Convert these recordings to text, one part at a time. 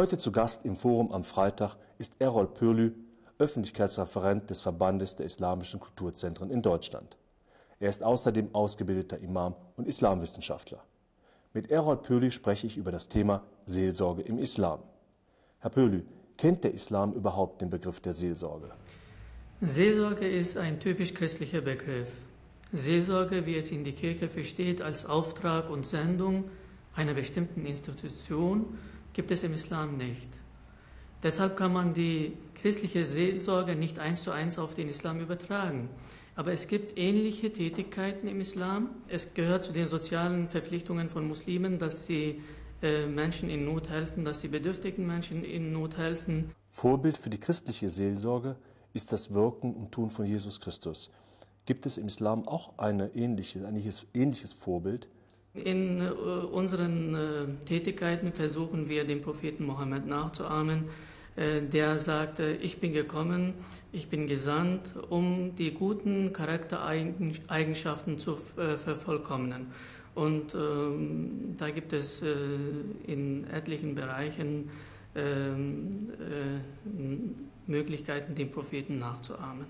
Heute zu Gast im Forum am Freitag ist Errol Pürlü, Öffentlichkeitsreferent des Verbandes der islamischen Kulturzentren in Deutschland. Er ist außerdem ausgebildeter Imam und Islamwissenschaftler. Mit Errol Pürlü spreche ich über das Thema Seelsorge im Islam. Herr Pürlü, kennt der Islam überhaupt den Begriff der Seelsorge? Seelsorge ist ein typisch christlicher Begriff. Seelsorge, wie es in die Kirche versteht, als Auftrag und Sendung einer bestimmten Institution, gibt es im Islam nicht. Deshalb kann man die christliche Seelsorge nicht eins zu eins auf den Islam übertragen. Aber es gibt ähnliche Tätigkeiten im Islam. Es gehört zu den sozialen Verpflichtungen von Muslimen, dass sie äh, Menschen in Not helfen, dass sie bedürftigen Menschen in Not helfen. Vorbild für die christliche Seelsorge ist das Wirken und Tun von Jesus Christus. Gibt es im Islam auch eine ähnliche, ein ähnliches Vorbild? In äh, unseren äh, Tätigkeiten versuchen wir, den Propheten Mohammed nachzuahmen. Äh, der sagte, ich bin gekommen, ich bin gesandt, um die guten Charaktereigenschaften zu vervollkommnen. Und ähm, da gibt es äh, in etlichen Bereichen ähm, äh, Möglichkeiten, den Propheten nachzuahmen.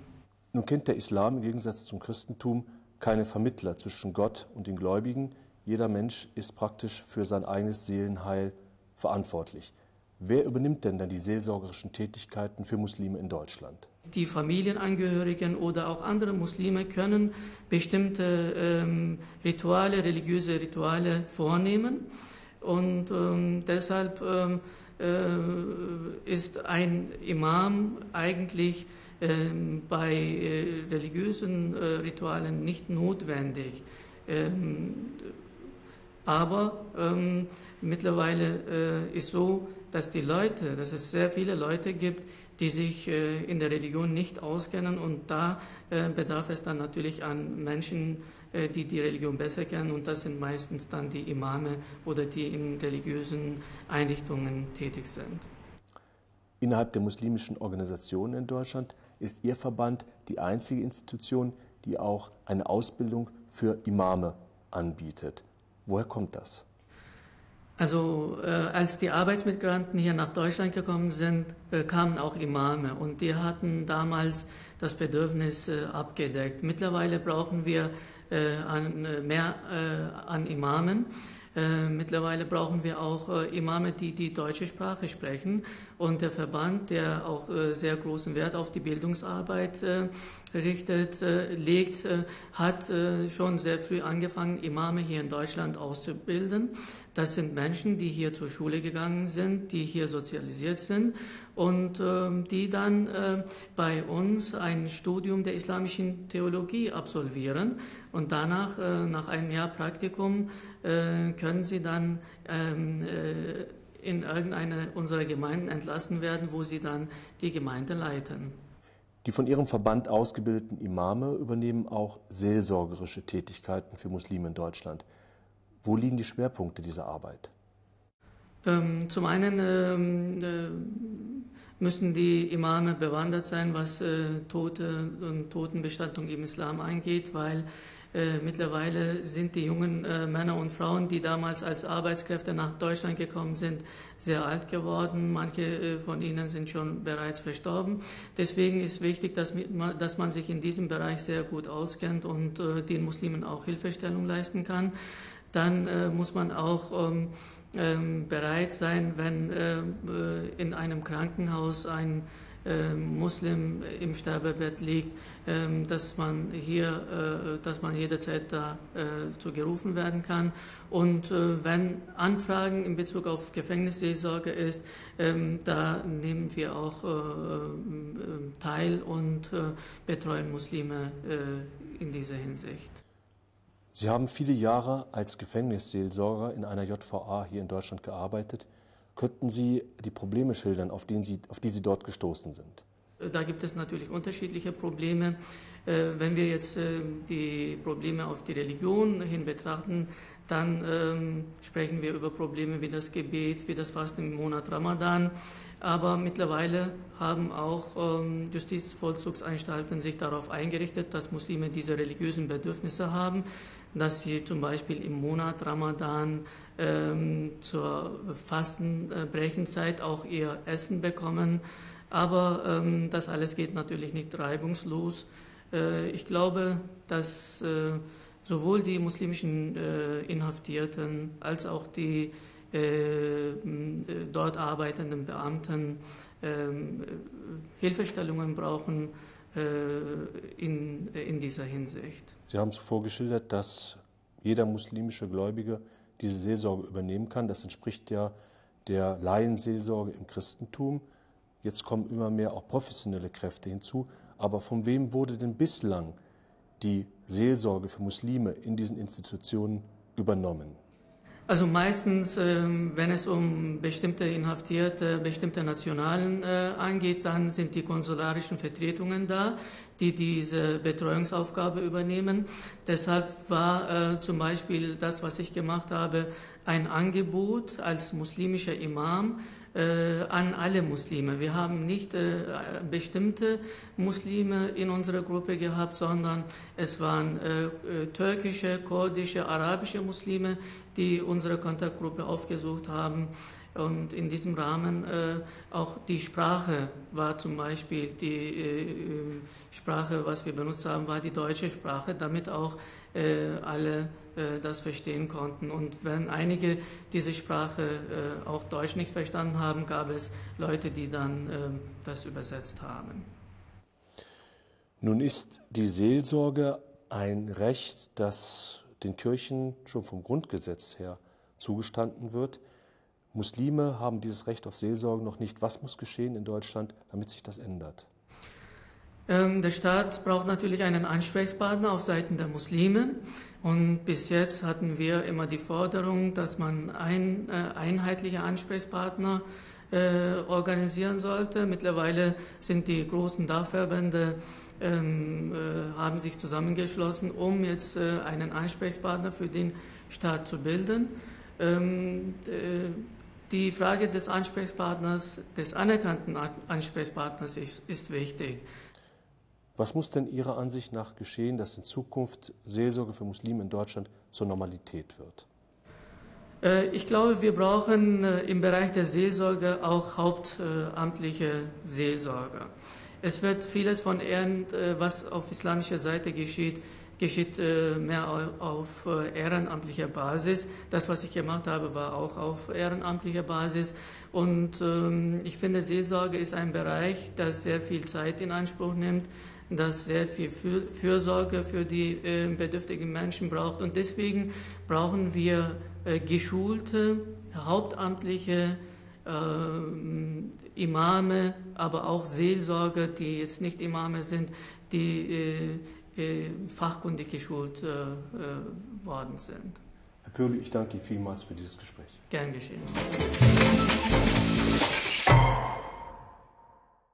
Nun kennt der Islam im Gegensatz zum Christentum keine Vermittler zwischen Gott und den Gläubigen. Jeder Mensch ist praktisch für sein eigenes Seelenheil verantwortlich. Wer übernimmt denn dann die seelsorgerischen Tätigkeiten für Muslime in Deutschland? Die Familienangehörigen oder auch andere Muslime können bestimmte ähm, Rituale, religiöse Rituale vornehmen. Und ähm, deshalb ähm, äh, ist ein Imam eigentlich ähm, bei äh, religiösen äh, Ritualen nicht notwendig. Aber ähm, mittlerweile äh, ist so, dass die Leute, dass es sehr viele Leute gibt, die sich äh, in der Religion nicht auskennen und da äh, bedarf es dann natürlich an Menschen, äh, die die Religion besser kennen und das sind meistens dann die Imame oder die in religiösen Einrichtungen tätig sind. Innerhalb der muslimischen Organisationen in Deutschland ist Ihr Verband die einzige Institution, die auch eine Ausbildung für Imame anbietet. Woher kommt das? Also äh, als die Arbeitsmigranten hier nach Deutschland gekommen sind, äh, kamen auch Imame und die hatten damals das Bedürfnis äh, abgedeckt. Mittlerweile brauchen wir äh, an, äh, mehr äh, an Imamen. Äh, mittlerweile brauchen wir auch äh, Imame, die die deutsche Sprache sprechen. Und der Verband, der auch äh, sehr großen Wert auf die Bildungsarbeit äh, richtet, äh, legt, hat schon sehr früh angefangen, Imame hier in Deutschland auszubilden. Das sind Menschen, die hier zur Schule gegangen sind, die hier sozialisiert sind und ähm, die dann bei uns ein Studium der islamischen Theologie absolvieren und danach, nach einem Jahr Praktikum, können sie dann ähm, äh, in irgendeine unserer Gemeinden entlassen werden, wo sie dann die Gemeinde leiten. Die von Ihrem Verband ausgebildeten Imame übernehmen auch seelsorgerische Tätigkeiten für Muslime in Deutschland. Wo liegen die Schwerpunkte dieser Arbeit? Ähm, zum einen ähm, äh, müssen die Imame bewandert sein, was äh, Tote und Totenbestattung im Islam angeht, weil äh, mittlerweile sind die jungen äh, Männer und Frauen, die damals als Arbeitskräfte nach Deutschland gekommen sind, sehr alt geworden. Manche äh, von ihnen sind schon bereits verstorben. Deswegen ist wichtig, dass, man, dass man sich in diesem Bereich sehr gut auskennt und äh, den Muslimen auch Hilfestellung leisten kann. Dann äh, muss man auch ähm, ähm, bereit sein, wenn in einem Krankenhaus ein Muslim im Sterbebett liegt, äh, dass man hier, äh, dass man jederzeit da äh, gerufen werden kann. Und äh, wenn Anfragen in Bezug auf Gefängnisseelsorge ist, ähm, da nehmen wir auch teil und betreuen Muslime in dieser Hinsicht. Sie haben viele Jahre als Gefängnisseelsorger in einer JVA hier in Deutschland gearbeitet. Könnten Sie die Probleme schildern, auf, Sie, auf die Sie dort gestoßen sind? Da gibt es natürlich unterschiedliche Probleme. Äh, wenn wir jetzt äh, die Probleme auf die Religion hin betrachten, dann ähm, sprechen wir über Probleme wie das Gebet, wie das Fasten im Monat Ramadan. Aber mittlerweile haben auch ähm, Justizvollzugsanstalten sich darauf eingerichtet, dass Muslime diese religiösen Bedürfnisse haben. dass sie zum Beispiel im Monat Ramadan ähm, zur Fastenbrechenzeit auch ihr Essen bekommen. Aber ähm, das alles geht natürlich nicht reibungslos. Äh, ich glaube, dass äh, sowohl die muslimischen äh, Inhaftierten als auch die äh, dort arbeitenden Beamten ähm, Hilfestellungen brauchen äh, in, in dieser Hinsicht. Sie haben zuvor geschildert, dass jeder muslimische Gläubige diese Seelsorge übernehmen kann. Das entspricht ja der Laienseelsorge im Christentum. Jetzt kommen immer mehr auch professionelle Kräfte hinzu. Aber von wem wurde denn bislang die Seelsorge für Muslime in diesen Institutionen übernommen? Also meistens, ähm, wenn es um bestimmte Inhaftierte, bestimmte Nationalen äh, angeht, dann sind die konsularischen Vertretungen da, die diese Betreuungsaufgabe übernehmen. Deshalb war äh, zum Beispiel das, was ich gemacht habe, ein Angebot als muslimischer Imam an alle Muslime. Wir haben nicht äh, bestimmte Muslime in unserer Gruppe gehabt, sondern es waren äh, äh türkische, kurdische, arabische Muslime, die unsere Kontaktgruppe aufgesucht haben. Und in diesem Rahmen äh, auch die Sprache war zum Beispiel die äh, Sprache, was wir benutzt haben, war die deutsche Sprache, damit auch äh, alle äh, das verstehen konnten. Und wenn einige diese Sprache äh, auch Deutsch nicht verstanden haben, gab es Leute, die dann das übersetzt haben. Nun ist die Seelsorge ein Recht, das den Kirchen schon vom Grundgesetz her zugestanden wird. Muslime haben dieses Recht auf Seelsorge noch nicht. Was muss geschehen in Deutschland, damit sich das ändert? Ähm, der Staat braucht natürlich einen Ansprechpartner auf Seiten der Muslime. Und bis jetzt hatten wir immer die Forderung, dass man ein, äh, einheitliche Ansprechpartner äh, organisieren sollte. Mittlerweile sind die großen Dachverbände ähm, äh, haben sich zusammengeschlossen, um jetzt äh, einen Ansprechpartner für den Staat zu bilden. Ähm, äh, die Frage des Ansprechpartners, des anerkannten Ansprechpartners ist, ist wichtig. Was muss denn Ihrer Ansicht nach geschehen, dass in Zukunft Seelsorge für Muslime in Deutschland zur Normalität wird? Äh, ich glaube, wir brauchen äh, im Bereich der Seelsorge auch hauptamtliche Seelsorger. Es wird vieles von Ehren, äh, was auf islamischer Seite geschieht, geschieht mehr auf ehrenamtlicher Basis. Das, was ich gemacht habe, war auch auf ehrenamtlicher Basis. Und ähm, ich finde, Seelsorge ist ein Bereich, das sehr viel Zeit in Anspruch nimmt das sehr viel Fürsorge für die äh, bedürftigen Menschen braucht. Und deswegen brauchen wir äh, geschulte, hauptamtliche äh, Imame, aber auch Seelsorger, die jetzt nicht Imame sind, die äh, äh, fachkundig geschult äh, worden sind. Herr Pöhle, ich danke Ihnen vielmals für dieses Gespräch. Gern geschehen.